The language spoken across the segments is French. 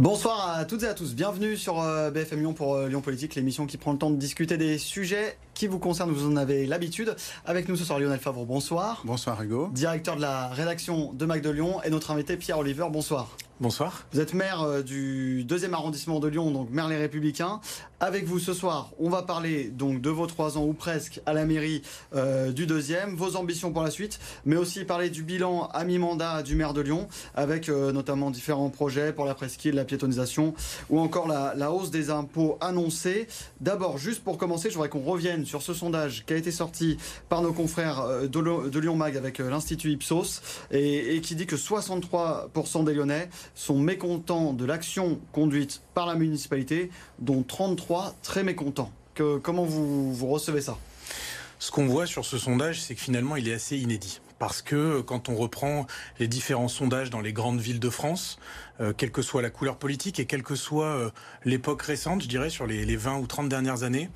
Bonsoir à toutes et à tous. Bienvenue sur euh, BFM Lyon pour euh, Lyon Politique, l'émission qui prend le temps de discuter des sujets qui vous concernent. Vous en avez l'habitude. Avec nous ce soir, Lionel Favre, bonsoir. Bonsoir Hugo. Directeur de la rédaction de Mac de Lyon et notre invité Pierre Oliver, bonsoir. Bonsoir. Vous êtes maire euh, du deuxième arrondissement de Lyon, donc maire les Républicains. Avec vous ce soir, on va parler donc de vos trois ans ou presque à la mairie euh, du deuxième, vos ambitions pour la suite, mais aussi parler du bilan à mi-mandat du maire de Lyon, avec euh, notamment différents projets pour la presqu'île, la piétonisation ou encore la, hausse des impôts annoncés. D'abord, juste pour commencer, je voudrais qu'on revienne sur ce sondage qui a été sorti par nos confrères de, Lyon Mag avec l'Institut Ipsos et qui dit que 63% des Lyonnais sont mécontents de l'action conduite par la municipalité, dont 33 très mécontents. Que, comment vous, vous recevez ça? Ce qu'on voit sur ce sondage, c'est que finalement, il est assez inédit. Parce que quand on reprend les différents sondages dans les grandes villes de France, euh, quelle que soit la couleur politique et quelle que soit euh, l'époque récente, je dirais, sur les, les 20 ou 30 dernières années,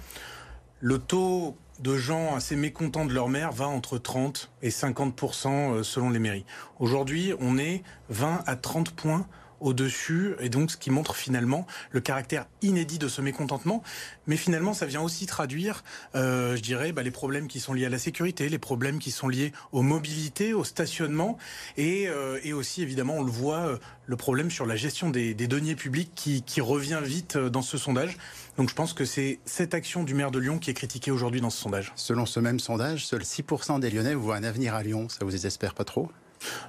le taux de gens assez mécontents de leur maire va entre 30 et 50% euh, selon les mairies. Aujourd'hui, on est 20 à 30 points au-dessus, et donc ce qui montre finalement le caractère inédit de ce mécontentement. Mais finalement, ça vient aussi traduire, euh, je dirais, bah, les problèmes qui sont liés à la sécurité, les problèmes qui sont liés aux mobilités, au stationnement, et, euh, aussi, évidemment, on le voit, euh, le problème sur la gestion des, deniers publics qui, qui revient vite dans ce sondage. Donc je pense que c'est cette action du maire de Lyon qui est critiquée aujourd'hui dans ce sondage. Selon ce même sondage, seuls 6% des Lyonnais voient un avenir à Lyon. Ça vous désespère pas trop?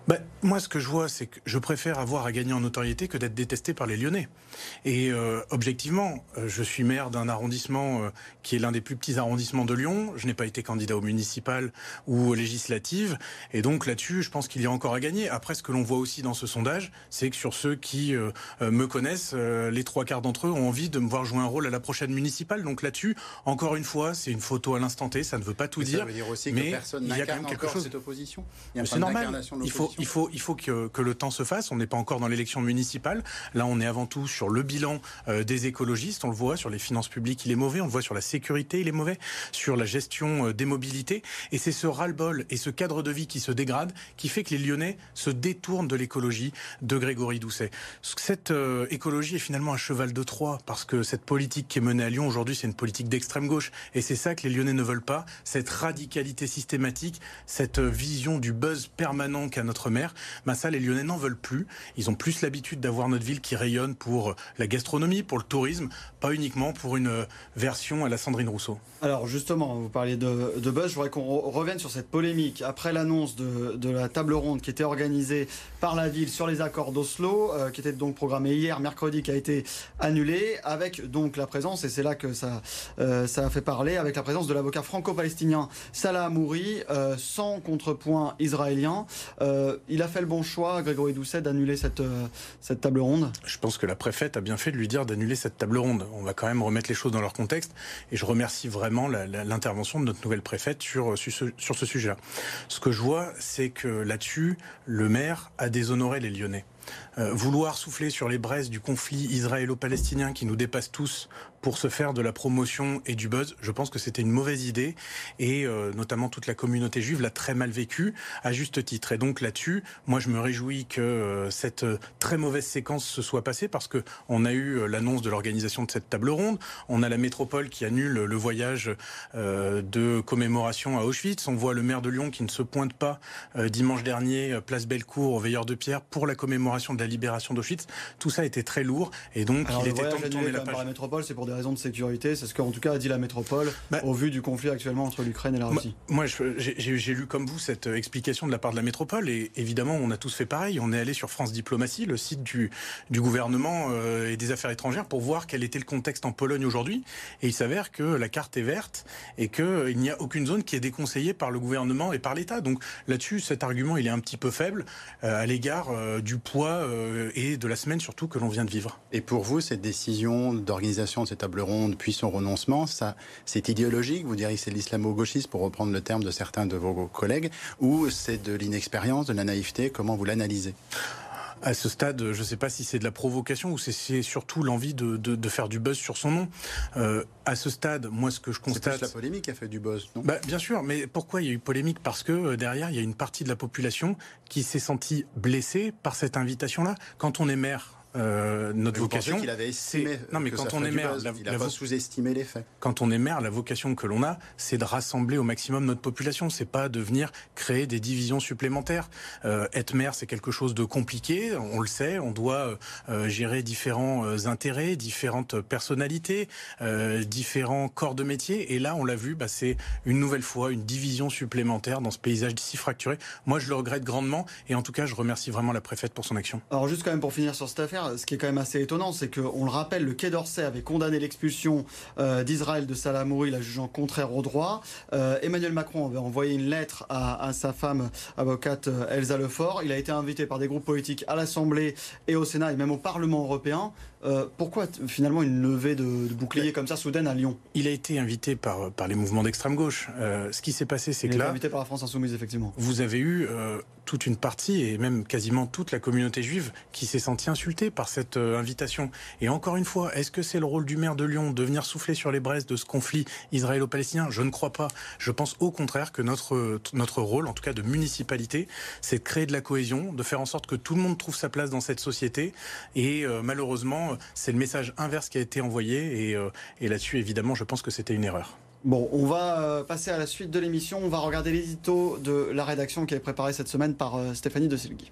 Bah, moi, ce que je vois, c'est que je préfère avoir à gagner en notoriété que d'être détesté par les Lyonnais. Et euh, objectivement, euh, je suis maire d'un arrondissement euh, qui est l'un des plus petits arrondissements de Lyon. Je n'ai pas été candidat au municipal ou aux législatives. Et donc là-dessus, je pense qu'il y a encore à gagner. Après, ce que l'on voit aussi dans ce sondage, c'est que sur ceux qui euh, euh, me connaissent, euh, les trois quarts d'entre eux ont envie de me voir jouer un rôle à la prochaine municipale. Donc là-dessus, encore une fois, c'est une photo à l'instant T. Ça ne veut pas tout Mais dire. Ça veut dire aussi mais que personne n'incarne encore chose. cette opposition. Il y a un C'est normal. Il faut, il faut, il faut que, que le temps se fasse. On n'est pas encore dans l'élection municipale. Là, on est avant tout sur le bilan euh, des écologistes. On le voit sur les finances publiques, il est mauvais. On le voit sur la sécurité, il est mauvais. Sur la gestion euh, des mobilités. Et c'est ce ras-le-bol et ce cadre de vie qui se dégrade qui fait que les Lyonnais se détournent de l'écologie de Grégory Doucet. Cette euh, écologie est finalement un cheval de Troie parce que cette politique qui est menée à Lyon aujourd'hui, c'est une politique d'extrême gauche. Et c'est ça que les Lyonnais ne veulent pas. Cette radicalité systématique, cette euh, vision du buzz permanent qu'a notre maire, ben ça, les Lyonnais n'en veulent plus. Ils ont plus l'habitude d'avoir notre ville qui rayonne pour euh, la gastronomie, pour le tourisme, pas uniquement pour une euh, version à la Sandrine Rousseau. Alors justement, vous parliez de, de buzz, je voudrais qu'on re- revienne sur cette polémique après l'annonce de, de la table ronde qui était organisée par la ville sur les accords d'Oslo, euh, qui était donc programmée hier, mercredi, qui a été annulée, avec donc la présence, et c'est là que ça, euh, ça a fait parler, avec la présence de l'avocat franco-palestinien Salah Amouri, euh, sans contrepoint israélien. Il a fait le bon choix, Grégory Doucet, d'annuler cette, cette table ronde? Je pense que la préfète a bien fait de lui dire d'annuler cette table ronde. On va quand même remettre les choses dans leur contexte. Et je remercie vraiment l'intervention de notre nouvelle préfète ce, sur ce sujet-là. Ce que je vois, c'est que là-dessus, le maire a déshonoré les Lyonnais. Euh, vouloir souffler sur les braises du conflit israélo-palestinien qui nous dépasse tous pour se faire de la promotion et du buzz, je pense que c'était une mauvaise idée et euh, notamment toute la communauté juive l'a très mal vécu à juste titre. Et donc là-dessus, moi je me réjouis que euh, cette euh, très mauvaise séquence se soit passée parce que on a eu euh, l'annonce de l'organisation de cette table ronde, on a la métropole qui annule le voyage euh, de commémoration à Auschwitz, on voit le maire de Lyon qui ne se pointe pas euh, dimanche dernier place Bellecour au veilleur de pierre pour la commémoration de la libération d'Auschwitz. Tout ça était très lourd et donc Alors il était temps de tourner la page. la métropole, c'est pour des raisons de sécurité, c'est ce qu'en tout cas a dit la métropole, Bah, au vu du conflit actuellement entre l'Ukraine et la Russie. moi, j'ai lu comme vous cette euh, explication de la part de la métropole et évidemment, on a tous fait pareil. On est allé sur France Diplomatie, le site du, du gouvernement euh, et des affaires étrangères, pour voir quel était le contexte en Pologne aujourd'hui. Et il s'avère que la carte est verte et qu'il n'y a aucune zone qui est déconseillée par le gouvernement et par l'État. Donc là-dessus, cet argument, il est un petit peu faible euh, à l'égard euh, du poids euh, et de la semaine surtout que l'on vient de vivre. Et pour vous, cette décision d'organisation de cette table ronde, puis son renoncement, ça, c'est idéologique Vous diriez que c'est de l'islamo-gauchisme, pour reprendre le terme de certains de vos collègues, ou c'est de l'inexpérience, de la naïveté Comment vous l'analysez? À ce stade, je ne sais pas si c'est de la provocation ou c'est surtout l'envie de, de- de faire du buzz sur son nom. Euh, à ce stade, moi, ce que je C'est constate... la polémique qui a fait du buzz, non? Bah, bien sûr, mais pourquoi il y a eu polémique? Parce que euh, derrière, il y a une partie de la population qui s'est sentie blessée par cette invitation-là. Quand on est maire Euh, notre vocation, qu'il avait estimé. Non, mais quand on est maire, il a sous-estimé les faits. Quand on est maire, la vocation que l'on a, c'est de rassembler au maximum notre population. C'est pas de venir créer des divisions supplémentaires. Euh, être maire, c'est quelque chose de compliqué. On le sait. On doit euh, gérer différents euh, intérêts, différentes personnalités, euh, différents corps de métier. Et là, on l'a vu, bah, c'est une nouvelle fois une division supplémentaire dans ce paysage si fracturé. Moi, je le regrette grandement. Et en tout cas, je remercie vraiment la préfète pour son action. Alors, juste quand même pour finir sur cette affaire, ce qui est quand même assez étonnant, c'est qu'on le rappelle, le Quai d'Orsay avait condamné l'expulsion euh, d'Israël de Salamouri, la jugeant contraire au droit. Euh, Emmanuel Macron avait envoyé une lettre à, sa femme avocate euh, Elsa Lefort. Il a été invité par des groupes politiques à l'Assemblée et au Sénat et même au Parlement européen. pourquoi finalement une levée de, bouclier comme ça soudaine à Lyon? Il a été invité par, par les mouvements d'extrême gauche. ce qui s'est passé, c'est que là... invité par la France Insoumise, effectivement. Vous avez eu toute une partie et même quasiment toute la communauté juive qui s'est sentie insultée par cette invitation. Et encore une fois, est-ce que c'est le rôle du maire de Lyon de venir souffler sur les braises de ce conflit israélo-palestinien? Je ne crois pas. Je pense au contraire que notre, notre rôle, en tout cas de municipalité, c'est de créer de la cohésion, de faire en sorte que tout le monde trouve sa place dans cette société. Et euh, malheureusement, c'est le message inverse qui a été envoyé. Et, euh, et là-dessus, évidemment, je pense que c'était une erreur. Bon, on va euh, passer à la suite de l'émission. On va regarder l'édito de la rédaction qui est préparé cette semaine par Stéphanie de Silgui.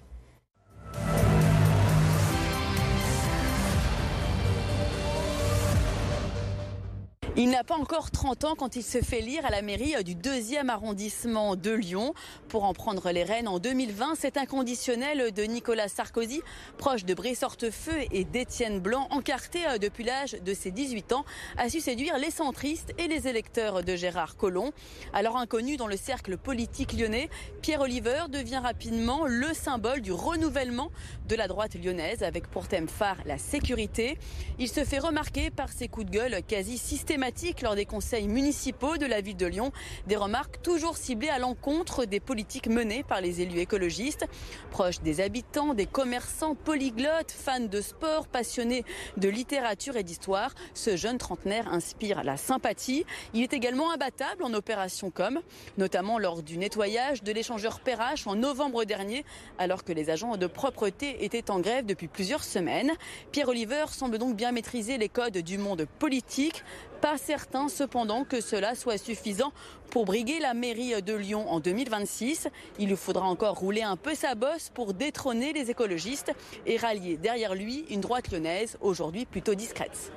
Il n'a pas encore 30 ans quand il se fait lire à la mairie du deuxième arrondissement de Lyon. Pour en prendre les rênes en 2020, c'est inconditionnel de Nicolas Sarkozy, proche de Brice Hortefeux et d'Étienne Blanc, encarté depuis l'âge de ses 18 ans, a su séduire les centristes et les électeurs de Gérard Collomb. Alors inconnu dans le cercle politique lyonnais, Pierre Oliver devient rapidement le symbole du renouvellement de la droite lyonnaise avec pour thème phare la sécurité. Il se fait remarquer par ses coups de gueule quasi systématiques lors des conseils municipaux de la ville de Lyon. Des remarques toujours ciblées à l'encontre des politiques menées par les élus écologistes. Proches des habitants, des commerçants, polyglottes, fans de sport, passionnés de littérature et d'histoire, ce jeune trentenaire inspire la sympathie. Il est également imbattable en opération com, notamment lors du nettoyage de l'échangeur Perrache en novembre dernier, alors que les agents de propreté étaient en grève depuis plusieurs semaines. Pierre Oliver semble donc bien maîtriser les codes du monde politique. Pas certain cependant que cela soit suffisant pour briguer la mairie de Lyon en 2026. Il lui faudra encore rouler un peu sa bosse pour détrôner les écologistes et rallier derrière lui une droite lyonnaise aujourd'hui plutôt discrète.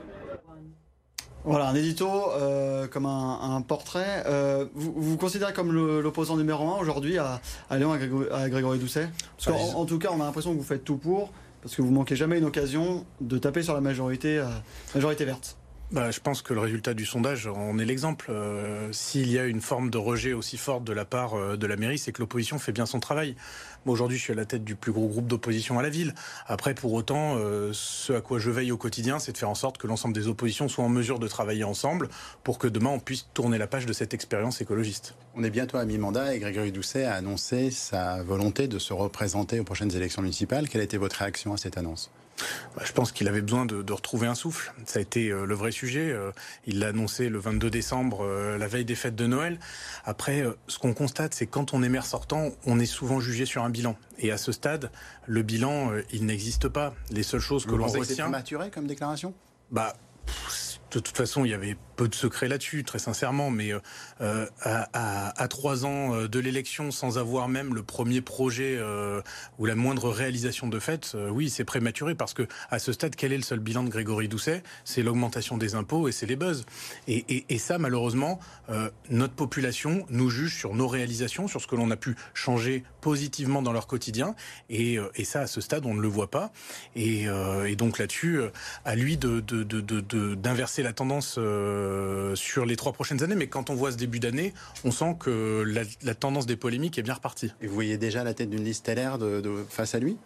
Voilà, un édito euh, comme un, portrait. Euh, vous, vous considérez comme l'opposant numéro un aujourd'hui à, Lyon, à Grégory, Doucet? Parce qu'en en tout cas, on a l'impression que vous faites tout pour, parce que vous manquez jamais une occasion de taper sur la majorité, euh, majorité verte bah, je pense que le résultat du sondage en est l'exemple. Euh, s'il y a une forme de rejet aussi forte de la part euh, de la mairie, c'est que l'opposition fait bien son travail. Moi, aujourd'hui, je suis à la tête du plus gros groupe d'opposition à la ville. Après, pour autant, euh, ce à quoi je veille au quotidien, c'est de faire en sorte que l'ensemble des oppositions soient en mesure de travailler ensemble pour que demain, on puisse tourner la page de cette expérience écologiste. On est bientôt à mi-mandat et Grégory Doucet a annoncé sa volonté de se représenter aux prochaines élections municipales. Quelle a été votre réaction à cette annonce? Je pense qu'il avait besoin de, retrouver un souffle. Ça a été euh, le vrai sujet. Euh, il l'a annoncé le 22 décembre, euh, la veille des fêtes de Noël. Après, ce qu'on constate, c'est quand on est maire sortant, on est souvent jugé sur un bilan. Et à ce stade, le bilan, il n'existe pas. Les seules choses que l'on retient. C'est prématuré comme déclaration? Bah de toute façon, il y avait peu de secrets là-dessus, très sincèrement. Mais euh, à, trois ans euh, de l'élection, sans avoir même le premier projet euh, ou la moindre réalisation de fait, oui, c'est prématuré parce que à ce stade, quel est le seul bilan de Grégory Doucet? C'est l'augmentation des impôts et c'est les buzz. Et, ça, malheureusement, notre population nous juge sur nos réalisations, sur ce que l'on a pu changer positivement dans leur quotidien. Et, ça, à ce stade, on ne le voit pas. Et, et donc là-dessus, à lui de d'inverser c'est la tendance euh, sur les trois prochaines années, mais quand on voit ce début d'année, on sent que la, tendance des polémiques est bien repartie. Et vous voyez déjà la tête d'une liste LR de, face à lui?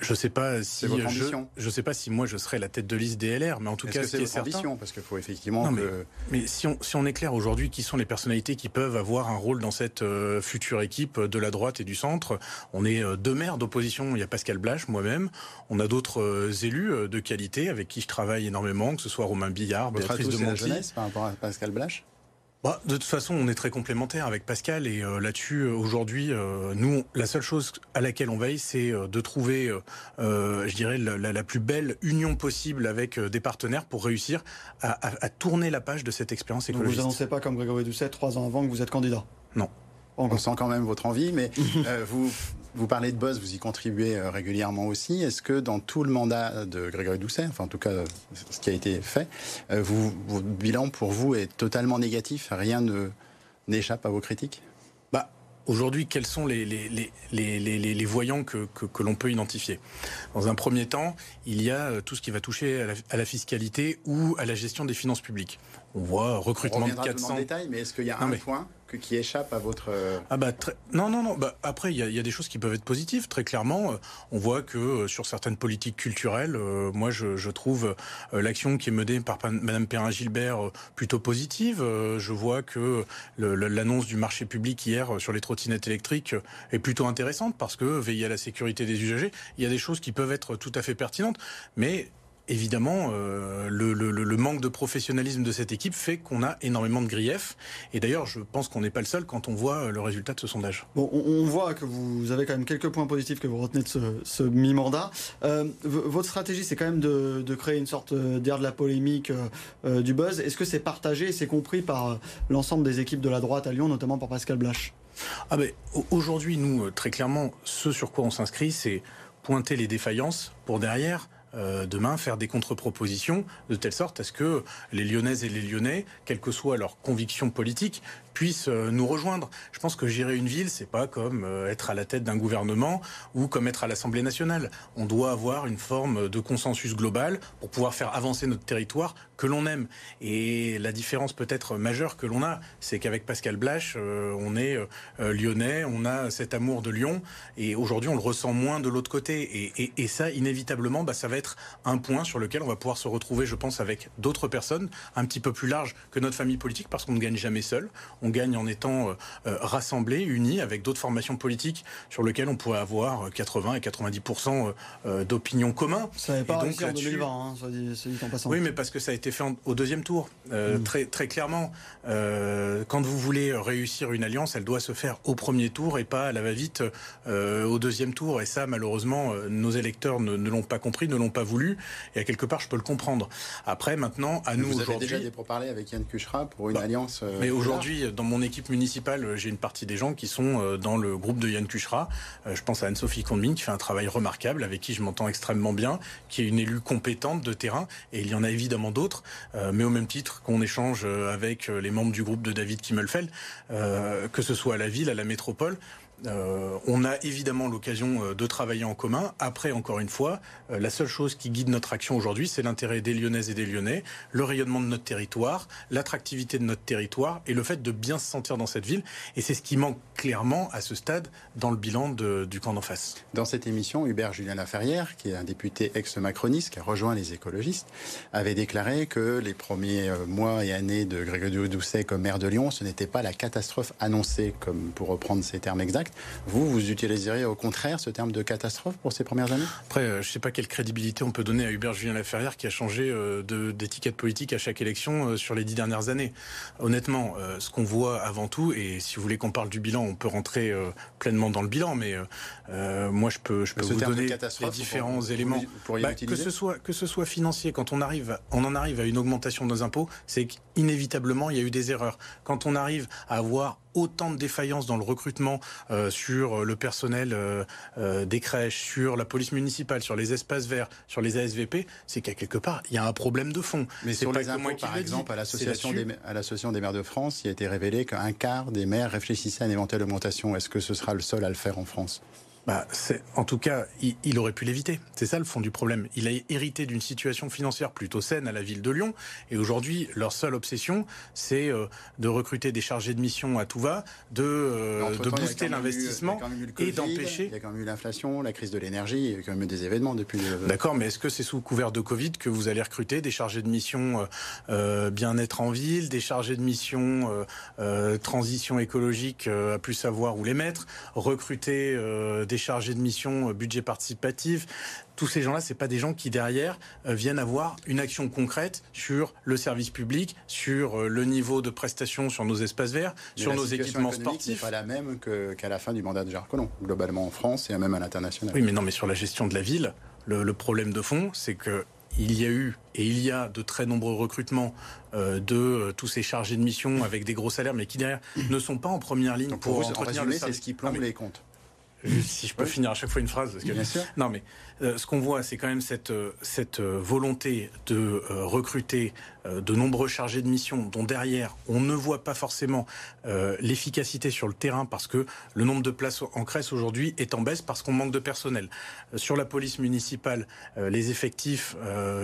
Je sais pas si je, je sais pas si moi je serais la tête de liste des LR, mais en tout cas, ce qui est certain, parce qu'il faut effectivement. mais, mais, si on si on est clair aujourd'hui, qui sont les personnalités qui peuvent avoir un rôle dans cette euh, future équipe de la droite et du centre? On est euh, deux maires d'opposition. Il y a Pascal Blache, moi-même. On a d'autres euh, élus de qualité avec qui je travaille énormément, que ce soit Romain Billard, Béatrice de Monti. par rapport à Pascal Blache? Bah, de toute façon, on est très complémentaires avec Pascal et euh, là-dessus, euh, aujourd'hui, euh, nous, la seule chose à laquelle on veille, c'est de trouver, je dirais, la, la, plus belle union possible avec des partenaires pour réussir à, à, à tourner la page de cette expérience écologique. vous annoncez pas comme Grégory Doucet trois ans avant que vous êtes candidat? Non. On sent quand même votre envie, mais vous, vous parlez de Buzz, vous y contribuez euh, régulièrement aussi. Est-ce que dans tout le mandat de Grégory Doucet, enfin en tout cas ce qui a été fait, euh, vous, votre bilan pour vous est totalement négatif Rien ne, n'échappe à vos critiques? Bah, Aujourd'hui, quels sont les, les, les, les voyants que, que, que l'on peut identifier? Dans un premier temps, il y a euh, tout ce qui va toucher à la, à la, fiscalité ou à la gestion des finances publiques. On voit recrutement On de 400. En détail, mais est-ce qu'il y a non, un mais... point qui échappe à votre... Euh, ah bah très... Non, non, non. Bah, après, il y, a des choses qui peuvent être positives. Très clairement, on voit que euh, sur certaines politiques culturelles, euh, moi, je, trouve euh, l'action qui est menée par Madame Perrin-Gilbert euh, plutôt positive. je vois que l'annonce du marché public hier sur les trottinettes électriques est plutôt intéressante parce que veiller à la sécurité des usagers, il y a des choses qui peuvent être tout à fait pertinentes. Mais évidemment, euh, le, le, le, manque de professionnalisme de cette équipe fait qu'on a énormément de griefs. Et d'ailleurs, je pense qu'on n'est pas le seul quand on voit le résultat de ce sondage. Bon, on, voit que vous avez quand même quelques points positifs que vous retenez de ce, ce mi-mandat. Euh, votre stratégie, c'est quand même de, de, créer une sorte d'air de la polémique, euh, du buzz. Est-ce que c'est partagé et c'est compris par l'ensemble des équipes de la droite à Lyon, notamment par Pascal Blache? Ah ben, Aujourd'hui, nous, très clairement, ce sur quoi on s'inscrit, c'est pointer les défaillances pour derrière euh, demain faire des contre-propositions de telle sorte à ce que les Lyonnaises et les Lyonnais, quelles que soient leurs convictions politiques, puissent euh, nous rejoindre. Je pense que gérer une ville, c'est pas comme euh, être à la tête d'un gouvernement ou comme être à l'Assemblée nationale. On doit avoir une forme de consensus global pour pouvoir faire avancer notre territoire que l'on aime. Et la différence peut-être majeure que l'on a, c'est qu'avec Pascal Blache, euh, on est lyonnais, on a cet amour de Lyon, et aujourd'hui on le ressent moins de l'autre côté. Et, et, et, ça, inévitablement, bah, ça va être un point sur lequel on va pouvoir se retrouver, je pense, avec d'autres personnes, un petit peu plus larges que notre famille politique, parce qu'on ne gagne jamais seul. On gagne en étant euh, rassemblés, unis, avec d'autres formations politiques sur lesquelles on pourrait avoir 80 et 90% d'opinions communs. Ça n'avait pas réussi en 2020, hein, ça dit, ça dit en passant. Oui, mais parce que ça a été fait en, au deuxième tour. Euh, mmh. très, très clairement, euh, quand vous voulez réussir une alliance, elle doit se faire au premier tour et pas à la va-vite euh, au deuxième tour. Et ça, malheureusement, nos électeurs ne, ne l'ont pas compris, ne l'ont pas voulu. Et à quelque part, je peux le comprendre. Après, maintenant, à mais nous aujourd'hui. Vous avez déjà des pourparlers avec Yann Cuchera pour une bah, alliance. Euh, mais aujourd'hui, dans mon équipe municipale, j'ai une partie des gens qui sont dans le groupe de Yann Cuchera. je pense à Anne-Sophie Condemine qui fait un travail remarquable, avec qui je m'entends extrêmement bien, qui est une élue compétente de terrain. Et il y en a évidemment d'autres. Euh, mais au même titre qu'on échange avec les membres du groupe de David Kimmelfeld, euh, que ce soit à la ville, à la métropole. Euh, on a évidemment l'occasion euh, de travailler en commun. Après, encore une fois, euh, la seule chose qui guide notre action aujourd'hui, c'est l'intérêt des Lyonnaises et des Lyonnais, le rayonnement de notre territoire, l'attractivité de notre territoire et le fait de bien se sentir dans cette ville. Et c'est ce qui manque clairement à ce stade dans le bilan du camp d'en face. Dans cette émission, Hubert Julien Laferrière, qui est un député ex-macroniste qui a rejoint les écologistes, avait déclaré que les premiers mois et années de Grégory Doucet comme maire de Lyon, ce n'était pas la catastrophe annoncée, comme pour reprendre ces termes exacts. Vous, vous utiliseriez au contraire ce terme de catastrophe pour ces premières années? Après, euh, je ne sais pas quelle crédibilité on peut donner à Hubert Julien Laferrière qui a changé euh, d'étiquette politique à chaque élection euh, sur les dix dernières années. Honnêtement, ce qu'on voit avant tout, et si vous voulez qu'on parle du bilan, on peut rentrer pleinement dans le bilan, mais euh, moi je peux, je peux vous donner les différents vous, éléments. Vous bah, que, ce soit, que ce soit financier, quand on, arrive, on en arrive à une augmentation de nos impôts, c'est qu'inévitablement il y a eu des erreurs. Quand on arrive à avoir autant de défaillances dans le recrutement euh, sur le personnel euh, euh, des crèches, sur la police municipale, sur les espaces verts, sur les ASVP, c'est qu'à quelque part, il y a un problème de fond. Mais sur les impôts, par exemple, à l'association des, des maires de France, il a été révélé qu'un quart des maires réfléchissaient à une éventuelle augmentation. Est-ce que ce sera le seul à le faire en France? Bah, en tout cas, il, il aurait pu l'éviter. C'est ça le fond du problème. Il a hérité d'une situation financière plutôt saine à la ville de Lyon. Et aujourd'hui, leur seule obsession, c'est euh, de recruter des chargés de mission à tout va, de, euh, de booster l'investissement et d'empêcher. Il y a quand même eu l'inflation, la crise de l'énergie, il y a quand même eu des événements depuis. Euh... D'accord, mais est-ce que c'est sous couvert de Covid que vous allez recruter des chargés de mission euh, bien-être en ville, des chargés de mission transition écologique à plus savoir où les mettre, recruter des chargés de mission, budget participatif. Tous ces gens-là, c'est pas des gens qui derrière viennent avoir une action concrète sur le service public, sur le niveau de prestation sur nos espaces verts, sur nos équipements sportifs. Pas la même qu'à la fin du mandat de Gérard Collomb, globalement en France et même à l'international. Oui, mais non, mais sur la gestion de la ville, le, problème de fond, c'est que il y a eu et il y a de très nombreux recrutements euh, de euh, tous ces chargés de mission avec des gros salaires, mais qui derrière ne sont pas en première ligne pour, pour entretenir le C'est ce qui plombe les comptes si je peux finir à chaque fois une phrase. Parce que... Bien sûr. Non, mais euh, ce qu'on voit, c'est quand même cette, euh, cette euh, volonté de recruter de nombreux chargés de mission, dont derrière, on ne voit pas forcément l'efficacité sur le terrain, parce que le nombre de places en crèche aujourd'hui est en baisse parce qu'on manque de personnel. sur la police municipale, les effectifs,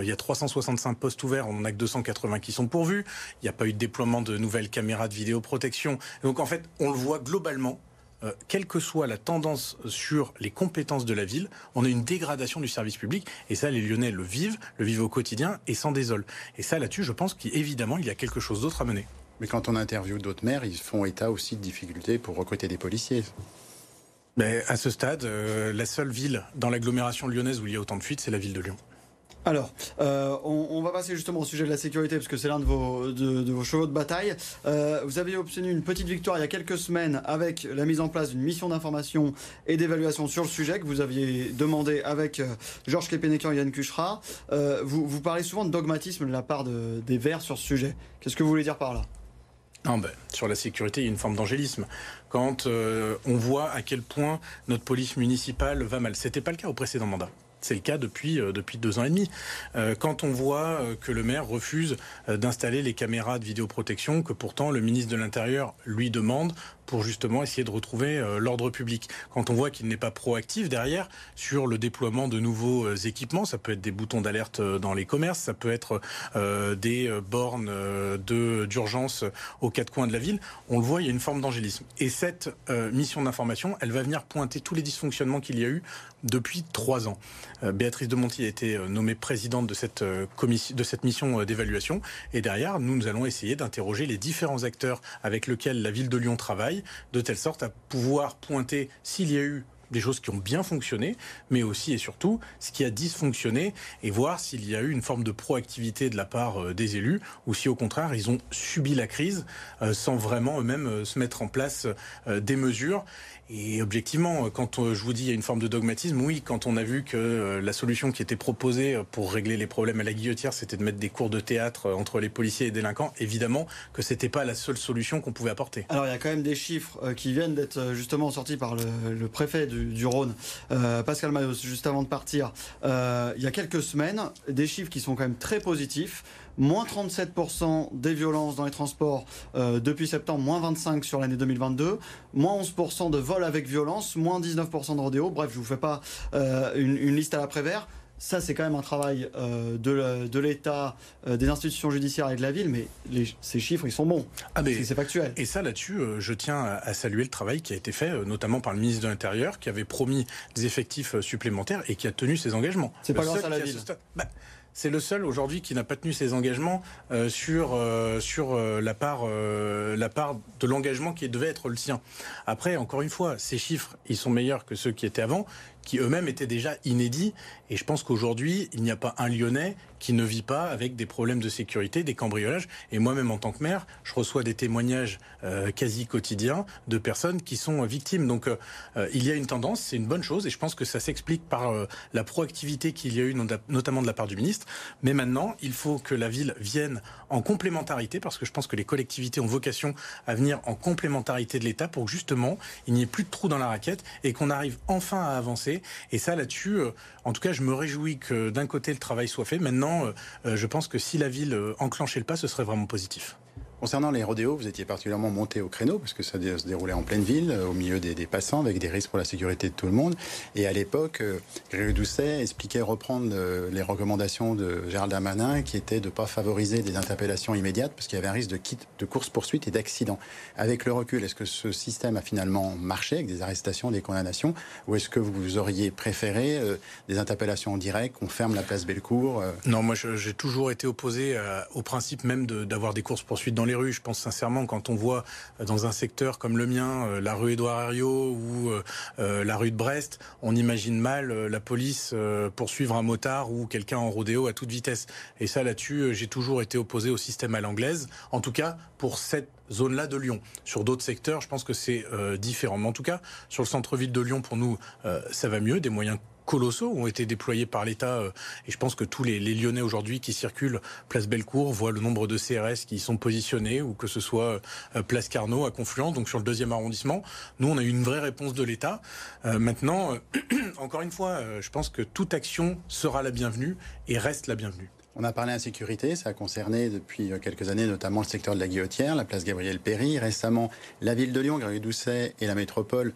il y a 365 postes ouverts, on n'en a que 280 qui sont pourvus. Il n'y a pas eu de déploiement de nouvelles caméras de vidéoprotection. Donc en fait, on le voit globalement, euh, quelle que soit la tendance sur les compétences de la ville, on a une dégradation du service public. Et ça, les Lyonnais le vivent, le vivent au quotidien et s'en désolent. Et ça, là-dessus, je pense qu'évidemment, il y a quelque chose d'autre à mener. Mais quand on interviewe d'autres maires, ils font état aussi de difficultés pour recruter des policiers. Mais à ce stade, euh, la seule ville dans l'agglomération lyonnaise où il y a autant de fuites, c'est la ville de Lyon. Alors, euh, on, va passer justement au sujet de la sécurité, parce que c'est l'un de vos, chevaux de bataille. Euh, vous avez obtenu une petite victoire il y a quelques semaines avec la mise en place d'une mission d'information et d'évaluation sur le sujet que vous aviez demandé avec euh, Georges Kepenekian et Yann Kuchra. vous, vous parlez souvent de dogmatisme de la part des Verts sur ce sujet. Qu'est-ce que vous voulez dire par là? Non, ben, sur la sécurité, il y a une forme d'angélisme. Quand on voit à quel point notre police municipale va mal. C'était pas le cas au précédent mandat. C'est le cas depuis, euh, depuis deux ans et demi. Euh, quand on voit euh, que le maire refuse d'installer les caméras de vidéoprotection que pourtant le ministre de l'Intérieur lui demande pour justement essayer de retrouver euh, l'ordre public. Quand on voit qu'il n'est pas proactif derrière sur le déploiement de nouveaux euh, équipements, ça peut être des boutons d'alerte euh, dans les commerces, ça peut être des bornes d'urgence aux quatre coins de la ville. On le voit, il y a une forme d'angélisme. Et cette mission d'information, elle va venir pointer tous les dysfonctionnements qu'il y a eu depuis trois ans. Béatrice de Monti a été nommée présidente de cette commission, de cette mission d'évaluation. Et derrière, nous, nous allons essayer d'interroger les différents acteurs avec lesquels la ville de Lyon travaille de telle sorte à pouvoir pointer s'il y a eu des choses qui ont bien fonctionné, mais aussi et surtout ce qui a dysfonctionné et voir s'il y a eu une forme de proactivité de la part euh, des élus ou si au contraire ils ont subi la crise euh, sans vraiment eux-mêmes euh, se mettre en place des mesures. Et objectivement, quand je vous dis il y a une forme de dogmatisme, oui, quand on a vu que la solution qui était proposée pour régler les problèmes à la guillotière, c'était de mettre des cours de théâtre entre les policiers et les délinquants, évidemment que c'était pas la seule solution qu'on pouvait apporter. Alors il y a quand même des chiffres qui viennent d'être justement sortis par le, préfet du Rhône, euh, Pascal Mayos, juste avant de partir, euh, il y a quelques semaines, des chiffres qui sont quand même très positifs. Moins 37% des violences dans les transports euh, depuis septembre, moins 25% sur l'année 2022, moins 11% de vols avec violence, moins 19% de rodéo. Bref, je ne vous fais pas une, une, liste à l'après-vert ça, c'est quand même un travail euh, de, l'État, euh, des institutions judiciaires et de la ville, mais ces chiffres, ils sont bons. Ah c'est factuel. Et ça, là-dessus, euh, je tiens à, saluer le travail qui a été fait, notamment par le ministre de l'Intérieur, qui avait promis des effectifs supplémentaires et qui a tenu ses engagements. C'est pas grâce à la ville. C'est le seul aujourd'hui qui n'a pas tenu ses engagements sur sur la part la part de l'engagement qui devait être le sien. Après, encore une fois, ces chiffres, ils sont meilleurs que ceux qui étaient avant qui eux-mêmes étaient déjà inédits. Et je pense qu'aujourd'hui, il n'y a pas un Lyonnais qui ne vit pas avec des problèmes de sécurité, des cambriolages. Et moi-même, en tant que maire, je reçois des témoignages euh, quasi quotidiens de personnes qui sont victimes. Donc, euh, il y a une tendance, c'est une bonne chose, et je pense que ça s'explique par euh, la proactivité qu'il y a eu, notamment de la part du ministre. Mais maintenant, il faut que la ville vienne en complémentarité, parce que je pense que les collectivités ont vocation à venir en complémentarité de l'État pour que justement, il n'y ait plus de trous dans la raquette et qu'on arrive enfin à avancer. Et ça, là-dessus, en tout cas, je me réjouis que d'un côté, le travail soit fait. Maintenant, euh, euh, je pense que si la ville euh, enclenchait le pas, ce serait vraiment positif. Concernant les rodéos, vous étiez particulièrement monté au créneau parce que ça se déroulait en pleine ville, au milieu des, passants, avec des risques pour la sécurité de tout le monde. Et à l'époque, Grégory Doucet expliquait reprendre les recommandations de Gérald Darmanin, qui était de ne pas favoriser des interpellations immédiates parce qu'il y avait un risque de, de course-poursuite et d'accident. Avec le recul, est-ce que ce système a finalement marché avec des arrestations, des condamnations, ou est-ce que vous auriez préféré des interpellations en direct, qu'on ferme la place Bellecour Non, moi j'ai toujours été opposé au principe même d'avoir des courses-poursuites dans les rues. Je pense sincèrement quand on voit dans un secteur comme le mien, la rue Édouard Herriot ou la rue de Brest, on imagine mal la police poursuivre un motard ou quelqu'un en rodéo à toute vitesse. Et ça, là-dessus, j'ai toujours été opposé au système à l'anglaise. En tout cas, pour cette zone-là de Lyon. Sur d'autres secteurs, je pense que c'est différent. Mais en tout cas, sur le centre-ville de Lyon, pour nous, ça va mieux. Des moyens colossaux ont été déployés par l'État. Euh, et je pense que tous les, Lyonnais aujourd'hui qui circulent place Bellecour voient le nombre de CRS qui y sont positionnés, ou que ce soit euh, place Carnot à Confluence, donc sur le deuxième arrondissement. Nous, on a eu une vraie réponse de l'État. Euh, maintenant, encore une fois, je pense que toute action sera la bienvenue et reste la bienvenue. On a parlé insécurité, ça a concerné depuis quelques années notamment le secteur de la Guillotière, la place Gabriel Péry, récemment la ville de Lyon, Grégory Doucet et la métropole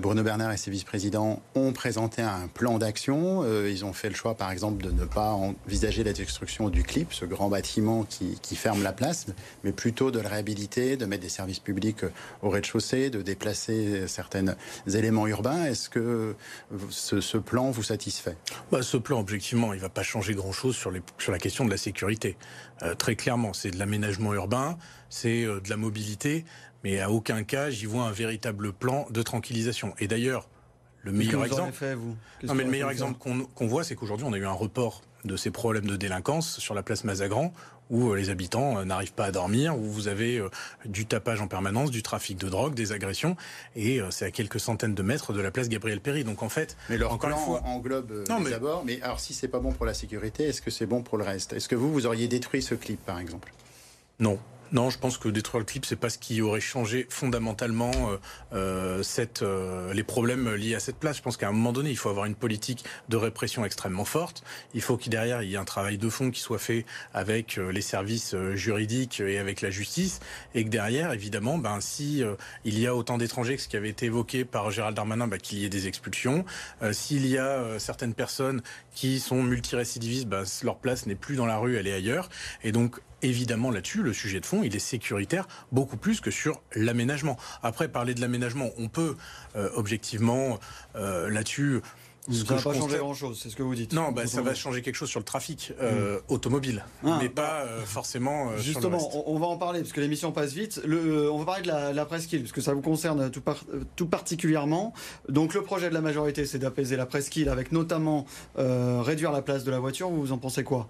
Bruno Bernard et ses vice-présidents ont présenté un plan d'action. Euh, ils ont fait le choix, par exemple, de ne pas envisager la destruction du CLIP, ce grand bâtiment qui, ferme la place, mais plutôt de le réhabiliter, de mettre des services publics au rez-de-chaussée, de déplacer certains éléments urbains. Est-ce que ce, plan vous satisfait? Bah, Ce plan, objectivement, il ne va pas changer grand-chose sur, la question de la sécurité. Euh, très clairement, c'est de l'aménagement urbain, c'est de la mobilité, mais à aucun cas j'y vois un véritable plan de tranquillisation. Et d'ailleurs, le meilleur exemple, non, mais le meilleur exemple qu'on voit, c'est qu'aujourd'hui on a eu un report de ces problèmes de délinquance sur la place Mazagran, où euh, les habitants euh, n'arrivent pas à dormir, où vous avez euh, du tapage en permanence, du trafic de drogue, des agressions, et c'est à quelques centaines de mètres de la place Gabriel Péry. Donc en fait, mais leur encore plan fois... englobe non, mais... Mais alors si c'est pas bon pour la sécurité, est-ce que c'est bon pour le reste? Est-ce que vous vous auriez détruit ce clip par exemple? Non. Non, je pense que détruire le clip, c'est pas ce qui aurait changé fondamentalement euh, euh, cette, euh, les problèmes liés à cette place. Je pense qu'à un moment donné, il faut avoir une politique de répression extrêmement forte. Il faut qu'il derrière il y ait un travail de fond qui soit fait avec les services juridiques et avec la justice, et que derrière, évidemment, ben si il y a autant d'étrangers que ce qui avait été évoqué par Gérald Darmanin, ben, qu'il y ait des expulsions. S'il y a certaines personnes qui sont multirécidivistes, ben, leur place n'est plus dans la rue, elle est ailleurs. Et donc évidemment là-dessus, le sujet de fond, il est sécuritaire beaucoup plus que sur l'aménagement. Après, parler de l'aménagement, on peut euh, objectivement euh, là-dessus. Ça ne va pas changer grand-chose, c'est ce que vous dites. Non, bah, ça va changer quelque chose sur le trafic euh, hmm. automobile, ah. mais pas forcément Justement, sur le reste. On, va en parler, parce que l'émission passe vite. Le, on va parler de la, la presqu'île, parce que ça vous concerne tout, tout, particulièrement. Donc le projet de la majorité, c'est d'apaiser la presqu'île, avec notamment réduire la place de la voiture. Vous en pensez quoi?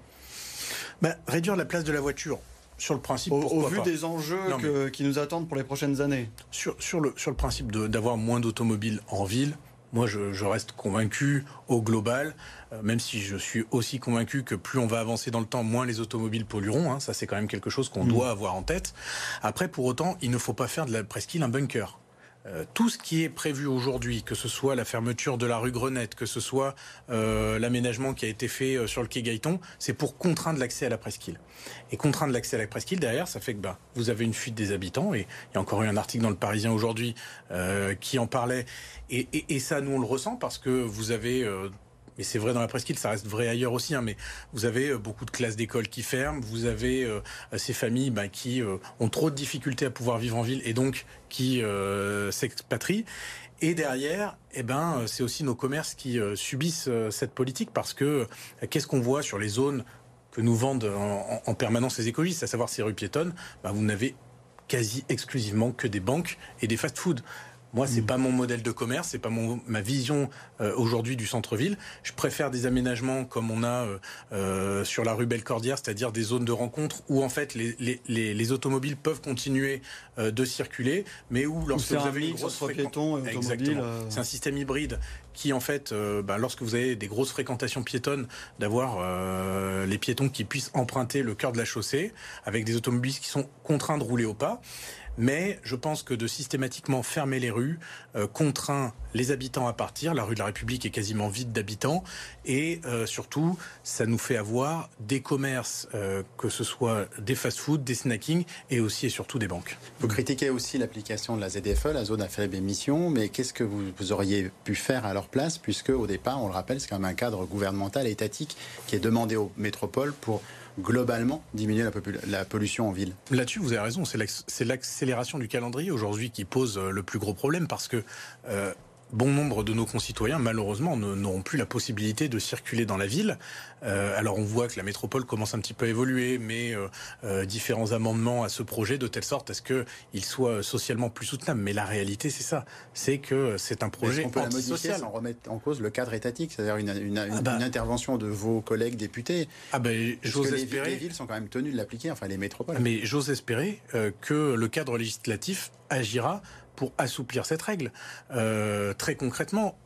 Bah, réduire la place de la voiture, sur le principe, au, vu des enjeux qui nous attendent pour les prochaines années. Sur, sur, le, sur le principe d'avoir moins d'automobiles en ville, moi je, reste convaincu au global, euh, même si je suis aussi convaincu que plus on va avancer dans le temps, moins les automobiles pollueront. Hein, ça c'est quand même quelque chose qu'on mm. doit avoir en tête. Après, pour autant, il ne faut pas faire de la presqu'île un bunker. Euh, tout ce qui est prévu aujourd'hui, que ce soit la fermeture de la rue Grenette, que ce soit euh, l'aménagement qui a été fait euh, sur le quai Gaëton, c'est pour contraindre l'accès à la presqu'île. Et contraindre l'accès à la presqu'île, derrière, ça fait que bah, vous avez une fuite des habitants. Et il y a encore eu un article dans le Parisien aujourd'hui qui en parlait. Et, et, ça, nous, on le ressent parce que vous avez et c'est vrai dans la presqu'île, ça reste vrai ailleurs aussi, hein, mais vous avez euh, beaucoup de classes d'école qui ferment, vous avez euh, ces familles bah, qui euh, ont trop de difficultés à pouvoir vivre en ville et donc qui s'expatrient. Et derrière, eh ben, c'est aussi nos commerces qui subissent cette politique parce que qu'est-ce qu'on voit sur les zones que nous vendent en, permanence les écologistes, à savoir ces rues piétonnes, bah, vous n'avez quasi exclusivement que des banques et des fast-foods. Moi, c'est mm. pas mon modèle de commerce, c'est pas mon, ma vision euh, aujourd'hui du centre-ville. Je préfère des aménagements comme on a euh, euh, sur la rue Bellecordière, c'est-à-dire des zones de rencontre où en fait les, les, les, automobiles peuvent continuer de circuler, mais où lorsque vous avez une grosse fréquentation, c'est un système hybride qui en fait, bah, lorsque vous avez des grosses fréquentations piétonnes, d'avoir les piétons qui puissent emprunter le cœur de la chaussée avec des automobilistes qui sont contraints de rouler au pas. Mais je pense que de systématiquement fermer les rues euh, contraint les habitants à partir. La rue de la République est quasiment vide d'habitants. Et euh, surtout, ça nous fait avoir des commerces, euh, que ce soit des fast-food, des snacking et aussi et surtout des banques. Vous critiquez aussi l'application de la ZFE, la zone à faible émission. Mais qu'est-ce que vous, vous, auriez pu faire à leur place Puisque au départ, on le rappelle, c'est quand même un cadre gouvernemental étatique qui est demandé aux métropoles pour globalement diminuer la, pollution en ville Là-dessus, vous avez raison. C'est l'accélération du calendrier aujourd'hui qui pose euh, le plus gros problème parce que euh, bon nombre de nos concitoyens, malheureusement, n'auront plus la possibilité de circuler dans la ville. Euh, alors on voit que la métropole commence un petit peu à évoluer, mais euh, euh, différents amendements à ce projet de telle sorte à ce qu'il soit socialement plus soutenable. Mais la réalité, c'est ça. C'est que c'est un projet on peut modifier sans remettre en cause le cadre étatique, c'est-à-dire une, une, ah bah. une, intervention de vos collègues députés? Ah ben, j'ose espérer. Les, villes sont quand même tenues de l'appliquer, enfin les métropoles. Mais j'ose espérer que le cadre législatif agira pour assouplir cette règle. Euh, très concrètement,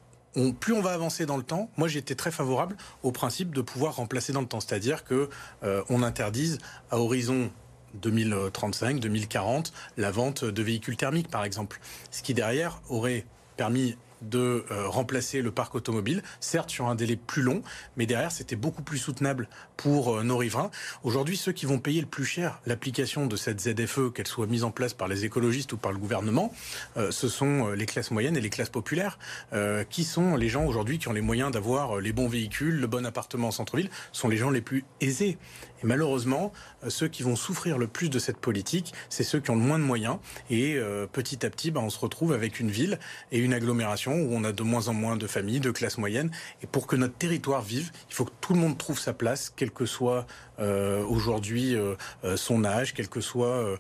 plus on va avancer dans le temps, moi j'étais très favorable au principe de pouvoir remplacer dans le temps, c'est-à-dire que euh, on interdise à horizon 2035, 2040 la vente de véhicules thermiques par exemple, ce qui derrière aurait permis de euh, remplacer le parc automobile, certes sur un délai plus long, mais derrière c'était beaucoup plus soutenable pour euh, nos riverains. Aujourd'hui, ceux qui vont payer le plus cher l'application de cette ZFE, qu'elle soit mise en place par les écologistes ou par le gouvernement, euh, ce sont les classes moyennes et les classes populaires, qui sont les gens aujourd'hui qui ont les moyens d'avoir les bons véhicules, le bon appartement en centre-ville, sont les gens les plus aisés. Et malheureusement, ceux qui vont souffrir le plus de cette politique, c'est ceux qui ont le moins de moyens. Et petit à petit, bah, on se retrouve avec une ville et une agglomération où on a de moins en moins de familles, de classes moyennes. Et pour que notre territoire vive, il faut que tout le monde trouve sa place, quel que soit aujourd'hui euh, euh, son âge, quelle que soit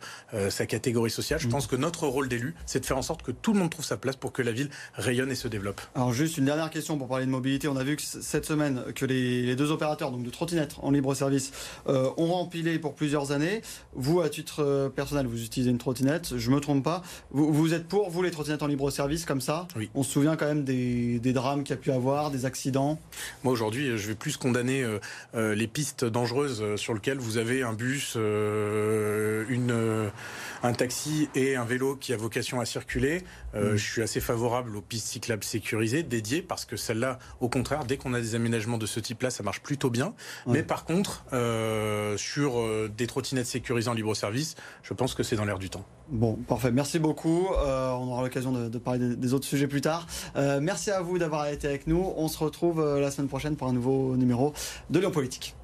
sa catégorie sociale. Je mm. pense que notre rôle d'élu, c'est de faire en sorte que tout le monde trouve sa place pour que la ville rayonne et se développe. Alors juste une dernière question pour parler de mobilité. On a vu que cette semaine que les, deux opérateurs donc de trottinettes en libre service ont rempilé pour plusieurs années. Vous, à titre personnel, vous utilisez une trottinette. Je me trompe pas. Vous, vous êtes pour vous les trottinettes en libre service comme ça? Oui. On se souvient quand même des, drames qu'il y a pu avoir, des accidents? Moi aujourd'hui, je vais plus condamner les pistes dangereuses euh, sur lequel vous avez un bus, euh, une, euh, un taxi et un vélo qui a vocation à circuler. Mm. Je suis assez favorable aux pistes cyclables sécurisées, dédiées, parce que celles-là, au contraire, dès qu'on a des aménagements de ce type-là, ça marche plutôt bien. Mais par contre, sur des trottinettes sécurisées en libre service, je pense que c'est dans l'air du temps. Bon, parfait. Merci beaucoup. on aura l'occasion de, parler des, autres sujets plus tard. merci à vous d'avoir été avec nous. On se retrouve la semaine prochaine pour un nouveau numéro de Lyon Politique.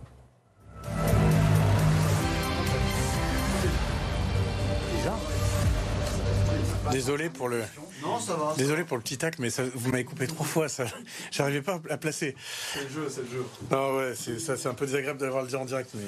Désolé pour le. Non, ça va. Désolé pour le petit tac, mais ça, vous m'avez coupé trois fois. Ça, j'arrivais pas à placer. C'est le jeu, c'est le jeu. Non, ouais, ça, c'est un peu désagréable d'avoir le dire en direct, mais.